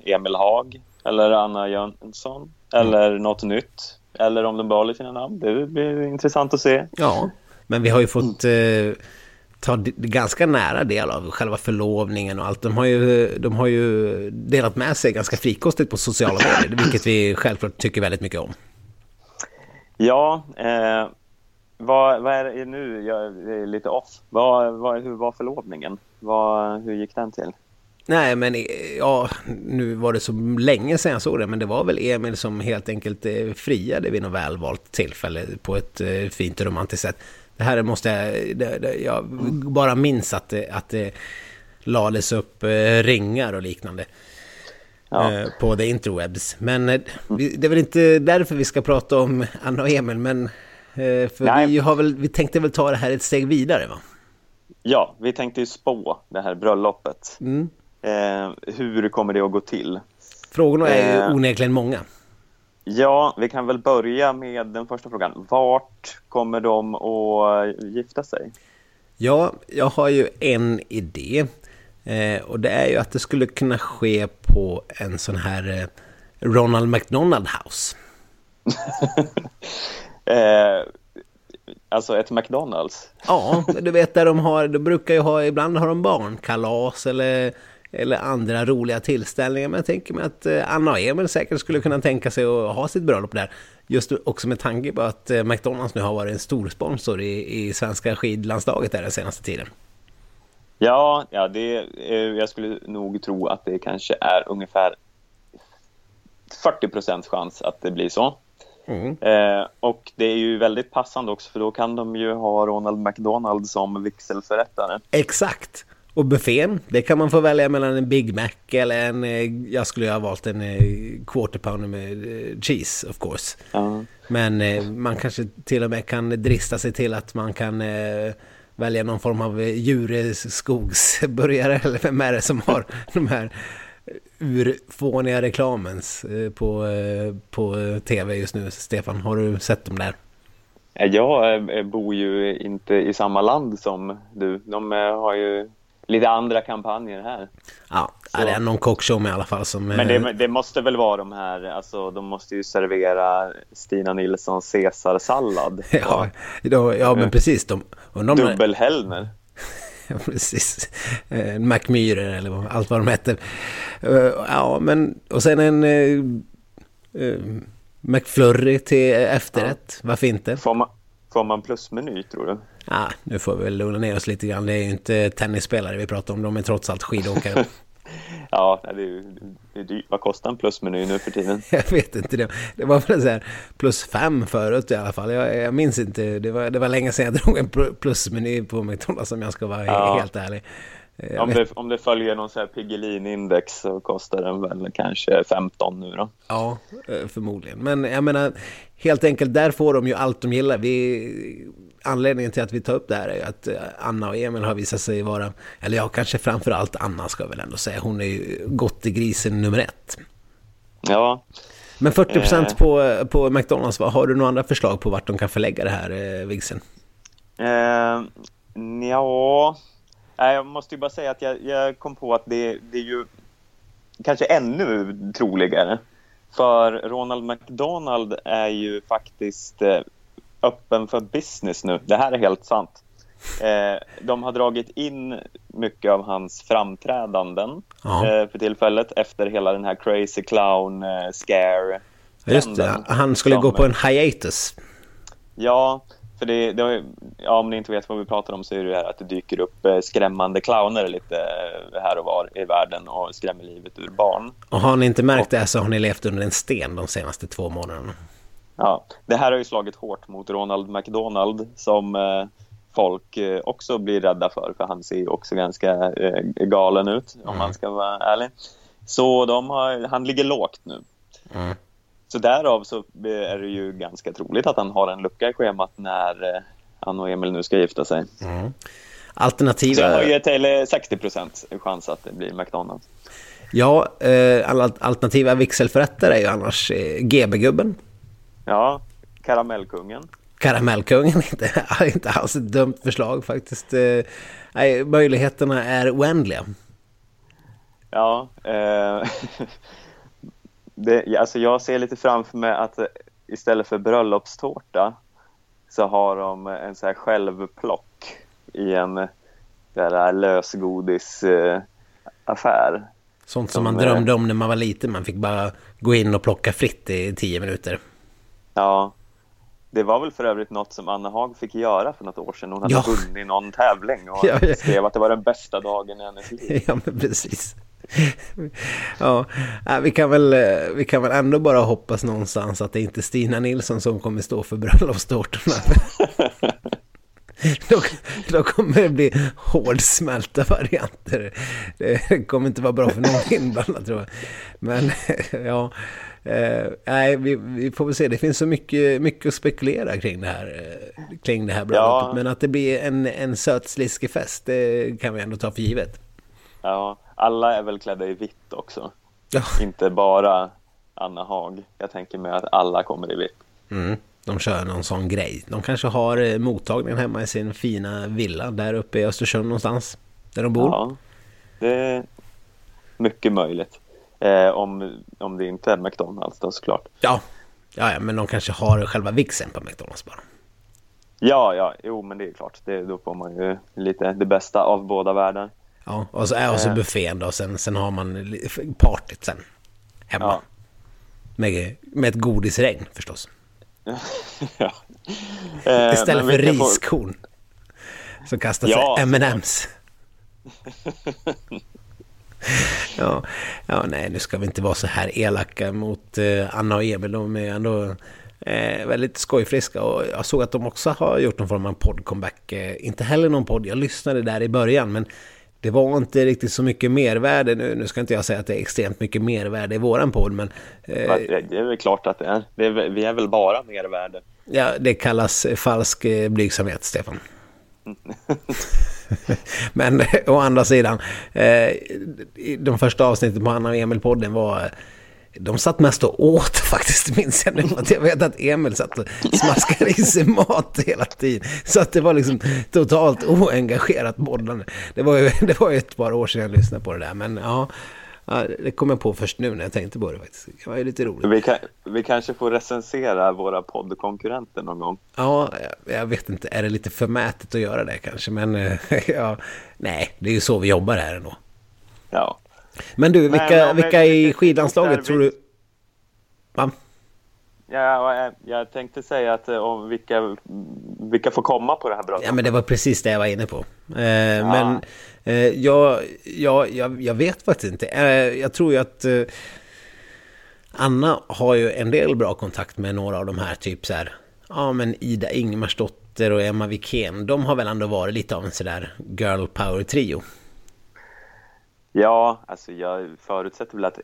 Emil Haag eller Anna Jönsson eller mm. något nytt. Eller om de behåller sina namn. Det blir intressant att se. Ja, men vi har ju fått eh, ta ganska nära del av själva förlovningen och allt. De har, ju, de har ju delat med sig ganska frikostigt på sociala medier, vilket vi självklart tycker väldigt mycket om. Ja, eh, vad, vad, är det nu? Jag är lite off. Vad, vad, hur var förlovningen? Vad, hur gick den till? Nej, men ja, nu var det så länge sedan jag såg det, men det var väl Emil som helt enkelt eh, friade vid något välvalt tillfälle på ett eh, fint och romantiskt sätt. Det här måste jag, det, det, jag bara minns att det, att det lades upp eh, ringar och liknande. Ja. På the interwebs. Men det är väl inte därför vi ska prata om Anna och Emil, men för vi, har väl, vi tänkte väl ta det här ett steg vidare va? Ja, vi tänkte ju spå det här bröllopet. Mm. Eh, hur kommer det att gå till? Frågorna är eh, onekligen många. Ja, vi kan väl börja med den första frågan. Vart kommer de att gifta sig? Ja, jag har ju en idé. Eh, och det är ju att det skulle kunna ske på en sån här eh, Ronald McDonald House. *laughs* eh, alltså ett McDonalds? ja, du vet där de har, de brukar ju ha, ibland har de barnkalas eller eller andra roliga tillställningar. Men jag tänker mig att eh, Anna och Emil säkert skulle kunna tänka sig att ha sitt bröllop där. Just också med tanke på att eh, McDonalds nu har varit en stor sponsor i, i svenska skidlandslaget där den senaste tiden. Ja, ja det, jag skulle nog tro att det kanske är ungefär 40 procents chans att det blir så. Mm. Eh, och det är ju väldigt passande också för då kan de ju ha Ronald McDonald som vigselförrättare. Exakt! Och buffén, det kan man få välja mellan en Big Mac eller en... Eh, jag skulle ha valt en eh, quarter pounder med eh, cheese of course. Ja. Men man kanske till och med kan drista sig till att man kan välja någon form av djurskogsburgare eller vem är det som har *laughs* de här urfåniga reklamens på, på tv just nu. Stefan, har du sett dem där? Jag bor ju inte i samma land som du. De har ju lite andra kampanjer här. Ja, så. det är någon kockshow i alla fall som... Men det, det, måste väl vara de här, alltså de måste ju servera Stina Nilssons Caesarsallad. *laughs* ja, ja, ja, men precis. De, de Dubbelhelmer. *laughs* ja, precis. Eh, Macmyrer eller allt vad de heter. Eh, ja, men och sen en uh, McFlurry till efterrätt. Ja. Varför inte? Får man, får man plusmeny tror du? Ja, nu får vi väl lugna ner oss lite grann. Det är ju inte tennisspelare vi pratar om. De är trots allt skidåkare. *laughs* ja, det är, det är dyrt. Vad kostar en plusmeny nu för tiden? *laughs* jag vet inte. Det, det var väl så här plus fem förut i alla fall. Jag, jag minns inte. Det var, det var länge sedan jag *laughs* drog en plusmeny på McDonalds om jag ska vara ja. helt ärlig. Eh, om det, om det följer någon så här Piggelin-index så kostar den väl kanske 15 nu då? Ja, eh, förmodligen. Men jag menar, helt enkelt, där får de ju allt de gillar. Vi, anledningen till att vi tar upp det här är att eh, Anna och Emil har visat sig vara, eller ja, kanske framför allt Anna ska jag väl ändå säga, hon är ju gott i grisen nummer ett. Ja. Men 40 procent eh. på, på McDonalds, har du några andra förslag på vart de kan förlägga det här vigseln? Eh, ja, jag måste ju bara säga att jag, jag kom på att det, det är ju kanske ännu troligare. För Ronald McDonald är ju faktiskt eh, öppen för business nu. Det här är helt sant. Eh, de har dragit in mycket av hans framträdanden eh, för tillfället efter hela den här crazy clown scare. Just det, han skulle gå på en hiatus. Ja, för det, det, ja, om ni inte vet vad vi pratar om så är det här att det dyker upp eh, skrämmande clowner lite eh, här och var i världen och skrämmer livet ur barn. Och har ni inte märkt det så har ni levt under en sten de senaste två månaderna. Ja, det här har ju slagit hårt mot Ronald McDonald som eh, folk också blir rädda för, för han ser ju också ganska galen ut om mm. man ska vara ärlig. Så de har, han ligger lågt nu. Mm. Så därav så är det ju ganska troligt att han har en lucka i schemat när han och Emil nu ska gifta sig. Mm. Alternativa... Så jag höjer till 60 procent chans att det blir McDonalds. Ja, eh, alternativa vigselförrättare är ju annars eh, GB-gubben. Ja, Karamellkungen. Karamellkungen, *laughs* inte, inte alls ett dumt förslag faktiskt. Eh, nej, möjligheterna är oändliga. Ja, eh, *laughs* det, alltså jag ser lite framför mig att istället för bröllopstårta så har de en så här självplock i en där lösgodisaffär. Eh, Sånt som, som man drömde om när man var liten. Man fick bara gå in och plocka fritt i tio minuter. Ja, det var väl för övrigt något som Anna Hag fick göra för något år sedan. Hon hade ja. vunnit någon tävling och *laughs* ja, ja. skrev att det var den bästa dagen i hennes liv. *laughs* Ja, men precis. Ja, vi kan, väl, vi kan väl ändå bara hoppas någonstans att det inte är Stina Nilsson som kommer stå för bröllopstårtorna. *laughs* då, då kommer det bli hårdsmälta varianter. Det kommer inte vara bra för någon inblandad tror jag. Men *laughs* ja, eh, nej, vi, vi, får väl se. Det finns så mycket, mycket att spekulera kring det här, eh, kring det här bröllopet. Ja. Men att det blir en, en söt fest, det kan vi ändå ta för givet. Ja, alla är väl klädda i vitt också. Ja. Inte bara Anna Hag. Jag tänker mig att alla kommer i vitt. Mm de kör någon sån grej. De kanske har eh, mottagningen hemma i sin fina villa där uppe i Östersund någonstans. Där de bor. Ja, det är mycket möjligt. Eh, om, om det inte är McDonalds då såklart. Ja. ja, ja, men de kanske har själva vixen på McDonalds bara. Ja, ja, jo men det är klart. Det, då får man ju lite det bästa av båda världar. Ja, och så, och så eh. buffén då. Sen, sen har man partyt sen. Hemma. Ja. Med, med ett godisregn förstås. *laughs* ja. Eh, Istället för riskorn. Får... Som kastar ja, M&M's. *laughs* ja, ja, nej, nu ska vi inte vara så här elaka mot eh, Anna och Emil. De är ändå eh, väldigt skojfriska och jag såg att de också har gjort någon form av podd-comeback. Eh, inte heller någon podd, jag lyssnade där i början, men det var inte riktigt så mycket mervärde nu. Nu ska inte jag säga att det är extremt mycket mervärde i våran podd, men... Eh, det är väl klart att det är. det är. Vi är väl bara mervärde. Ja, det kallas falsk eh, blygsamhet, Stefan. *laughs* men å andra sidan, eh, de första avsnitten på Anna och Emil-podden var de satt mest och åt *laughs* faktiskt, minns jag nu. Jag vet att Emil satt och smaskade i sig mat hela tiden. Så att det var liksom totalt oengagerat bollande. Det var ju, *laughs* det var ju ett par år sedan jag lyssnade på det där, men ja. det kom jag på först nu när jag tänkte på det faktiskt. Det var ju lite roligt. Vi, kan, vi kanske får recensera våra poddkonkurrenter någon gång. Ja, jag vet inte. Är det lite förmätet att göra det kanske? Men *laughs* ja, nej, det är ju så vi jobbar här ändå. Ja. Men du, vilka, Nej, vilka i skidlandslaget tror du... Va? Ja, jag, jag tänkte säga att eh, om vilka, vilka får komma på det här bröllopet. Ja, men det var precis det jag var inne på. Eh, ja. Men eh, jag, jag, jag, jag, vet faktiskt inte. Eh, jag tror ju att eh, Anna har ju en del bra kontakt med några av de här, typ så här, ja men Ida Ingmarsdotter och Emma Wikén. De har väl ändå varit lite av en sådär girl power-trio. Ja, alltså jag förutsätter väl att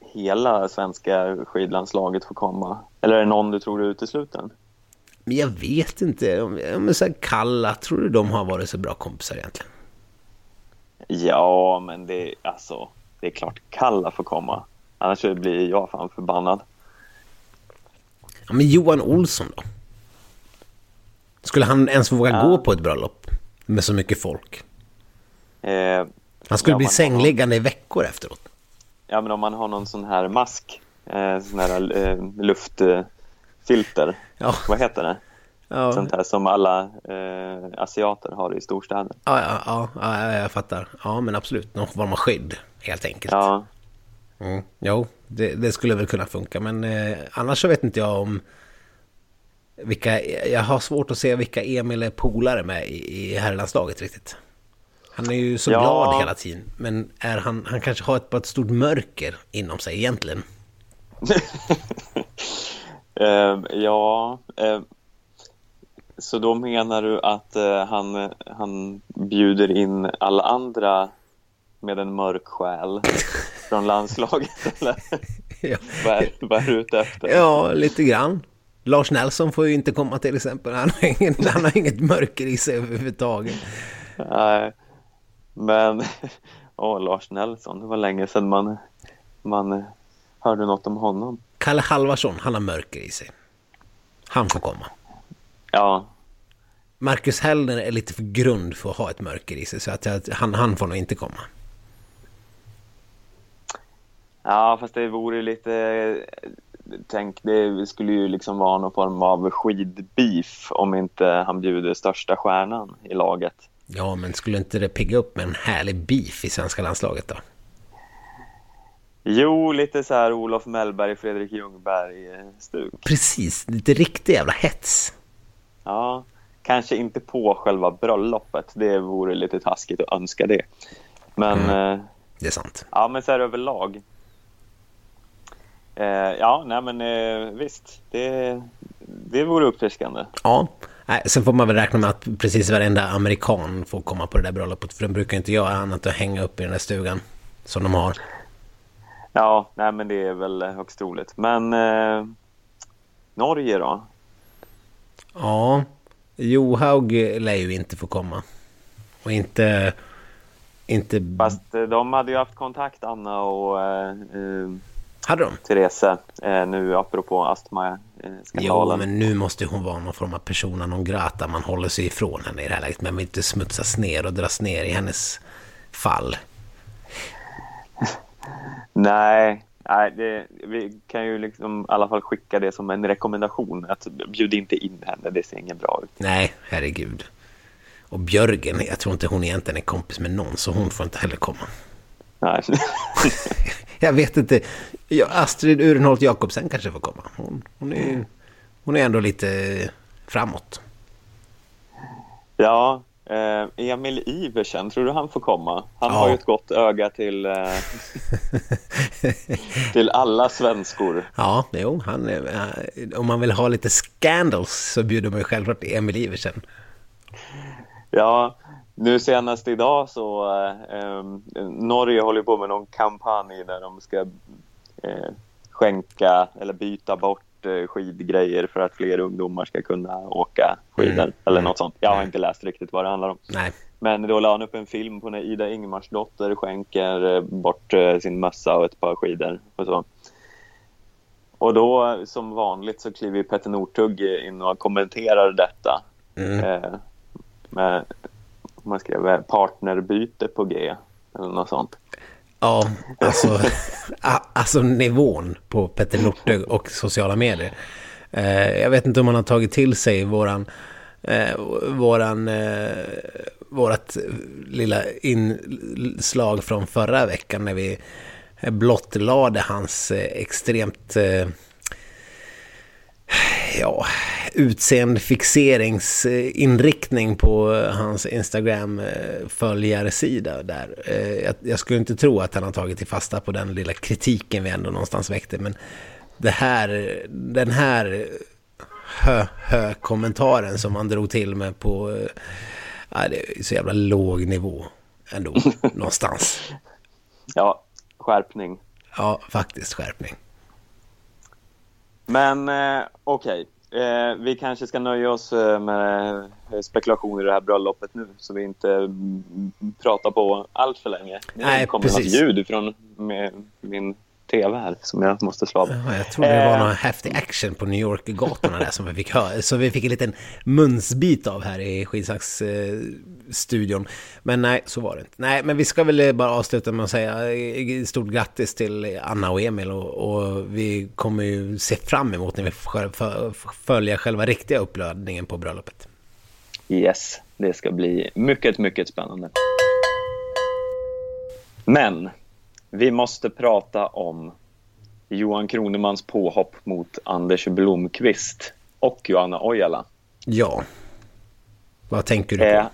hela svenska skidlandslaget får komma. Eller är det någon du tror är utesluten? Men jag vet inte. Om så Kalla, tror du de har varit så bra kompisar egentligen? Ja, men det, alltså, det är klart Kalla får komma. Annars blir jag fan förbannad. Ja, men Johan Olsson då? Skulle han ens våga ja. gå på ett bröllop med så mycket folk? Eh, han skulle ja, bli sängliggande någon... i veckor efteråt. Ja, men om man har någon sån här mask, eh, sån här eh, luftfilter, ja. vad heter det? Ja. Sånt här som alla eh, asiater har i storstäder. Ja, ja, ja, ja, jag fattar. Ja, men absolut. Någon form av skydd, helt enkelt. Ja. Mm. Jo, det, det, skulle väl kunna funka. Men eh, annars så vet inte jag om... Vilka, jag har svårt att se vilka Emil är polare med i, i herrlandslaget riktigt. Han är ju så ja. glad hela tiden. Men är han, han kanske har ett, bara ett stort mörker inom sig egentligen. uh, *laughs* ja, uh, så då menar du att uh, han, han bjuder in alla andra med en mörk själ från landslaget? *laughs* Eller? ja. vad, är, vad är du ute efter? Ja, lite grann. Lars Nelson får ju inte komma till exempel. Han har, ingen, han har inget mörker i sig överhuvudtaget. Nej, men *laughs* åh, Lars Nelson, det var länge sedan man, man hörde något om honom. Kalle Halvarsson, han har mörker i sig. Han får komma. Ja, Marcus Hellner är lite för grund för att ha ett mörker i sig, så att jag- han, han får nog inte komma. ja fast det vore lite... Tänk, det skulle ju liksom vara någon form av skidbeef om inte han bjuder största stjärnan i laget. Ja, men skulle inte det pigga upp med en härlig beef i svenska landslaget då? Jo, lite så här Olof Mellberg, Fredrik Ljungberg-stuk. Precis, lite riktig jävla hets. Ja, kanske inte på själva bröllopet. Det vore lite taskigt att önska det. Men, eh, Det är sant. ja, men så här överlag. Eh, ja, nej men eh, visst. Det, det vore uppfriskande. Ja, Nej, sen får man väl räkna med att precis varenda amerikan får komma på det där bröllopet. För de brukar inte göra annat än hänga upp i den där stugan som de har. Ja, nej men det är väl högst troligt. Men eh, Norge då? Ja, Johaug lär ju inte få komma. Och inte... Inte... Fast eh, de hade ju haft kontakt, Anna och eh, eh, Hade de? Therese, eh, nu apropå Jo, astma-skandalen. men nu måste hon vara någon form av persona non grata. Man håller sig ifrån henne i det här läget. Men vill inte smutsas ner och dras ner i hennes fall. Nej, nej det, vi kan ju liksom i alla fall skicka det som en rekommendation. Att bjud inte in henne, det ser inget bra ut. Nej, herregud. Och Björgen, jag tror inte hon egentligen är kompis med någon, så hon får inte heller komma. Nej. *laughs* *laughs* Jag vet inte. Astrid Urenholt Jakobsen kanske får komma. Hon, hon, är, hon är ändå lite framåt. ja, eh, Emil Iversen, tror du han får komma? Han Ja. har ju ett gott öga till, eh, *laughs* till alla svenskor. Ja, jo, han, eh, om man vill ha lite scandals så bjuder man ju självklart Emil Iversen. Ja, nu senast idag så eh, Norge håller på med någon kampanj där de ska eh, skänka eller byta bort eh, skidgrejer för att fler ungdomar ska kunna åka skidor Mm. eller Mm. något sånt. Jag har inte läst riktigt vad det handlar om. Nej, Men då la han upp en film på när Ida Ingmarsdotter skänker eh, bort eh, sin mössa och ett par skidor och så. Och då som vanligt så kliver Petter Northug in och kommenterar detta. mm. Eh, med, man skrev eh, partnerbyte på G eller något sånt. ja, alltså, *laughs* a- alltså nivån på Petter Northug och sociala medier. Eh, jag vet inte om man har tagit till sig våran, eh, våran, eh, vårat lilla inslag från förra veckan när vi blottlade hans eh, extremt eh, eh, ja, utseendefixeringsinriktning på hans Instagram-följarsida där. Eh, Jag, jag skulle inte tro att han har tagit till fasta på den lilla kritiken vi ändå någonstans väckte, men det här, den här hö-hö-kommentaren som han drog till med på, eh, ja, det är så jävla låg nivå ändå, *laughs* någonstans. Ja, skärpning. Ja, faktiskt skärpning. Men eh, okej, eh, vi kanske ska nöja oss eh, med eh, spekulationer i det här bröllopet nu så vi inte mm, pratar på allt för länge. Nu Nej, kommer precis. något ljud från min tv här som jag måste slå av. Ja, jag tror det var Eh. någon häftig action på New York-gatorna där som vi fick höra. Så vi fick en liten munsbit av här i Skidsax-studion. Men nej, så var det inte. Nej, men vi ska väl bara avsluta med att säga eh, stort grattis till Anna och Emil. Och, och vi kommer ju se fram emot när vi får följa själva riktiga uppladdningen på bröllopet. Yes, det ska bli mycket, mycket spännande. Men vi måste prata om Johan Kronemans påhopp mot Anders Blomqvist och Johanna Ojala. Ja. Vad tänker du på? Eh,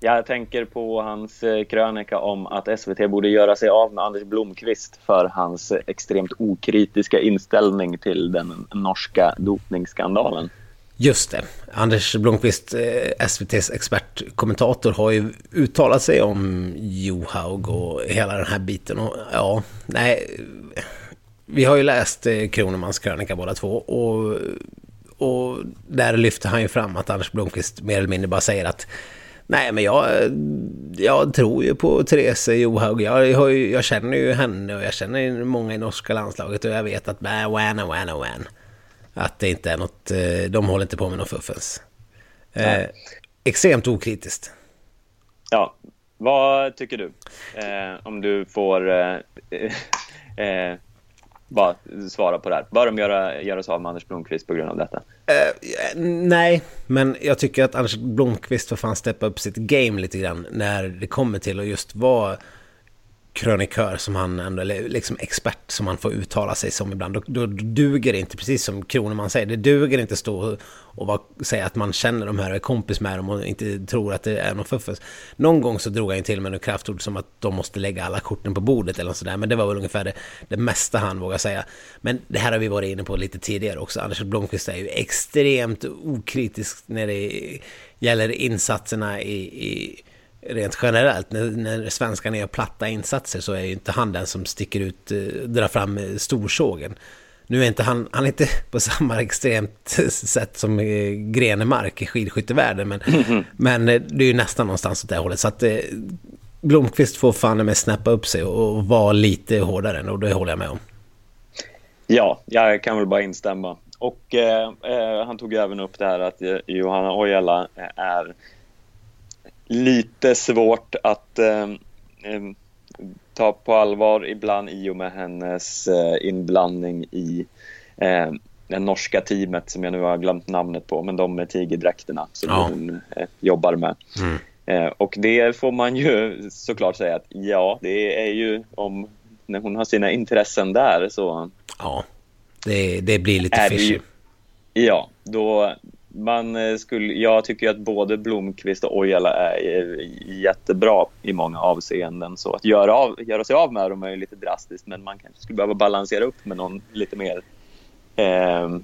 jag tänker på hans eh, krönika om att SVT borde göra sig av med Anders Blomqvist för hans extremt okritiska inställning till den norska dopningsskandalen. Just det. Anders Blomqvist, eh, SVTs expertkommentator, har ju uttalat sig om Johaug och hela den här biten. Och ja, nej. Vi har ju läst eh, Kronemans krönika båda två. Och, och där lyfter han ju fram att Anders Blomqvist mer eller mindre bara säger att Nej, men jag, jag tror ju på Therese Johaug. Jag, jag, jag, känner ju henne och jag känner många i norska landslaget och jag vet att äh, wan, wan, wan. Att det inte är något, eh, de håller inte på med något fuffens. Eh, extremt okritiskt. Ja, vad tycker du? Eh, om du får eh, eh, bara svara på det här. Bör de göra, göra sig av med Anders Blomqvist på grund av detta? Nej, men jag tycker att Anders Blomqvist får fan steppa upp sitt game lite grann när det kommer till att just vara krönikör som han ändå, eller liksom expert som han får uttala sig som ibland. Då, då duger det inte, precis som Kroneman säger, det duger inte att stå och bara säga att man känner de här och är kompis med dem och inte tror att det är någon fuffens. Någon gång så drog han till med något kraftord som att de måste lägga alla korten på bordet eller något sådär, men det var väl ungefär det, det mesta han vågar säga. Men det här har vi varit inne på lite tidigare också. Anders Blomqvist är ju extremt okritisk när det gäller insatserna i, i rent generellt, när, när svenskarna gör platta insatser så är ju inte han den som sticker ut, eh, drar fram eh, storsågen. Nu är inte han, han är inte *laughs* på samma extremt sätt som eh, Grenemark i skidskyttevärlden, men, mm. men det är ju nästan någonstans åt det hållet. Så att Blomqvist får fan med snappa upp sig och vara lite hårdare, och det håller jag med om. Ja, jag kan väl bara instämma. Och eh, han tog även upp det här att Johanna Ojala är lite svårt att eh, eh, ta på allvar ibland i och med hennes eh, inblandning i det norska teamet som jag nu har glömt namnet på, men de med tigerdräkterna som ja. hon jobbar med. Mm. Och det får man ju såklart säga att ja, det är ju om när hon har sina intressen där så... Ja, det, det blir lite fishy. Ja, då, man eh, skulle, jag tycker att både Blomqvist och Ojala är eh, jättebra i många avseenden. Så att göra, av, göra sig av med dem är ju lite drastiskt, men man kanske skulle behöva balansera upp med någon lite mer eh,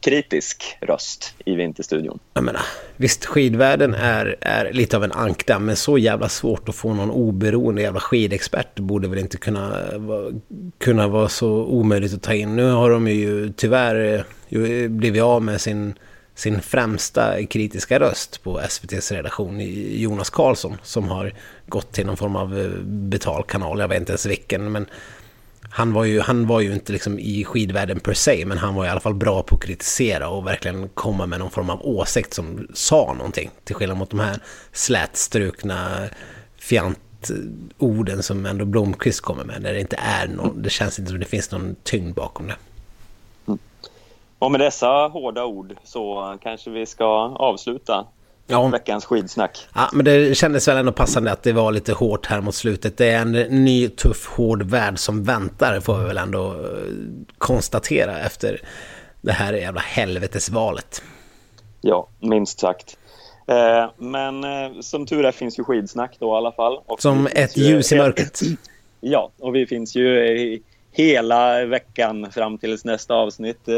kritisk röst i Vinterstudion. Jag menar, visst, skidvärlden är, är lite av en ankdamm, men så jävla svårt att få någon oberoende jävla skidexpert borde väl inte kunna, eh, kunna vara så omöjligt att ta in. Nu har de ju tyvärr blivit av med sin sin främsta kritiska röst på SVTs redaktion, Jonas Karlsson, som har gått till någon form av eh, betalkanal, jag vet inte ens vilken, men han var ju, han var ju inte liksom i skidvärlden per se, men han var i alla fall bra på att kritisera och verkligen komma med någon form av åsikt som sa någonting. Till skillnad mot de här slätstrukna fjantorden som ändå Blomqvist kommer med, där det inte är någon, det känns inte som det finns någon tyngd bakom det. Och med dessa hårda ord så kanske vi ska avsluta ja. veckans skidsnack. Ja, men det kändes väl ändå passande att det var lite hårt här mot slutet. Det är en ny, tuff, hård värld som väntar, får vi väl ändå eh, konstatera efter det här jävla helvetesvalet. Ja, minst sagt. Eh, men eh, som tur är finns ju skidsnack då i alla fall. Och som ett ljus i mörkret. Ja, och vi finns ju hela veckan fram tills nästa avsnitt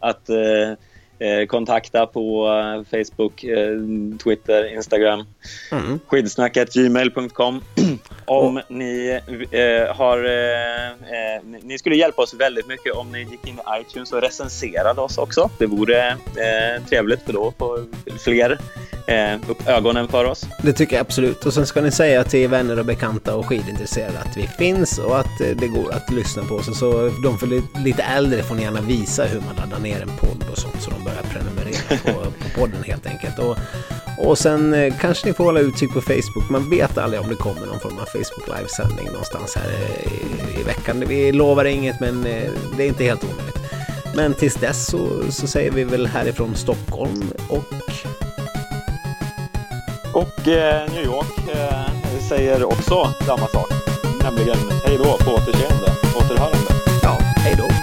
att eh, eh, kontakta på eh, Facebook, eh, Twitter, Instagram. Mm. Skidsnacket.gmail.com *clears throat* Om oh. ni eh, har... Eh, ni skulle hjälpa oss väldigt mycket om ni gick in i iTunes och recenserade oss också. Det vore trevligt för då får fler upp ögonen för oss. Det tycker jag absolut. Och sen ska ni säga till vänner och bekanta och skidintresserade att vi finns och att det går att lyssna på oss. Så de för lite äldre får ni gärna visa hur man laddar ner en podd och sånt så de börjar prenumerera på, *laughs* på podden helt enkelt. Och, och sen eh, kanske ni får hålla utkik på Facebook. Man vet aldrig om det kommer någon form av Facebook livesändning någonstans här i, i veckan. Vi lovar inget men eh, det är inte helt omöjligt. Men tills dess så, så säger vi väl härifrån Stockholm och... Och eh, New York eh, säger också samma sak. Nämligen hej då, på återseende, återhörande. Ja, hej då.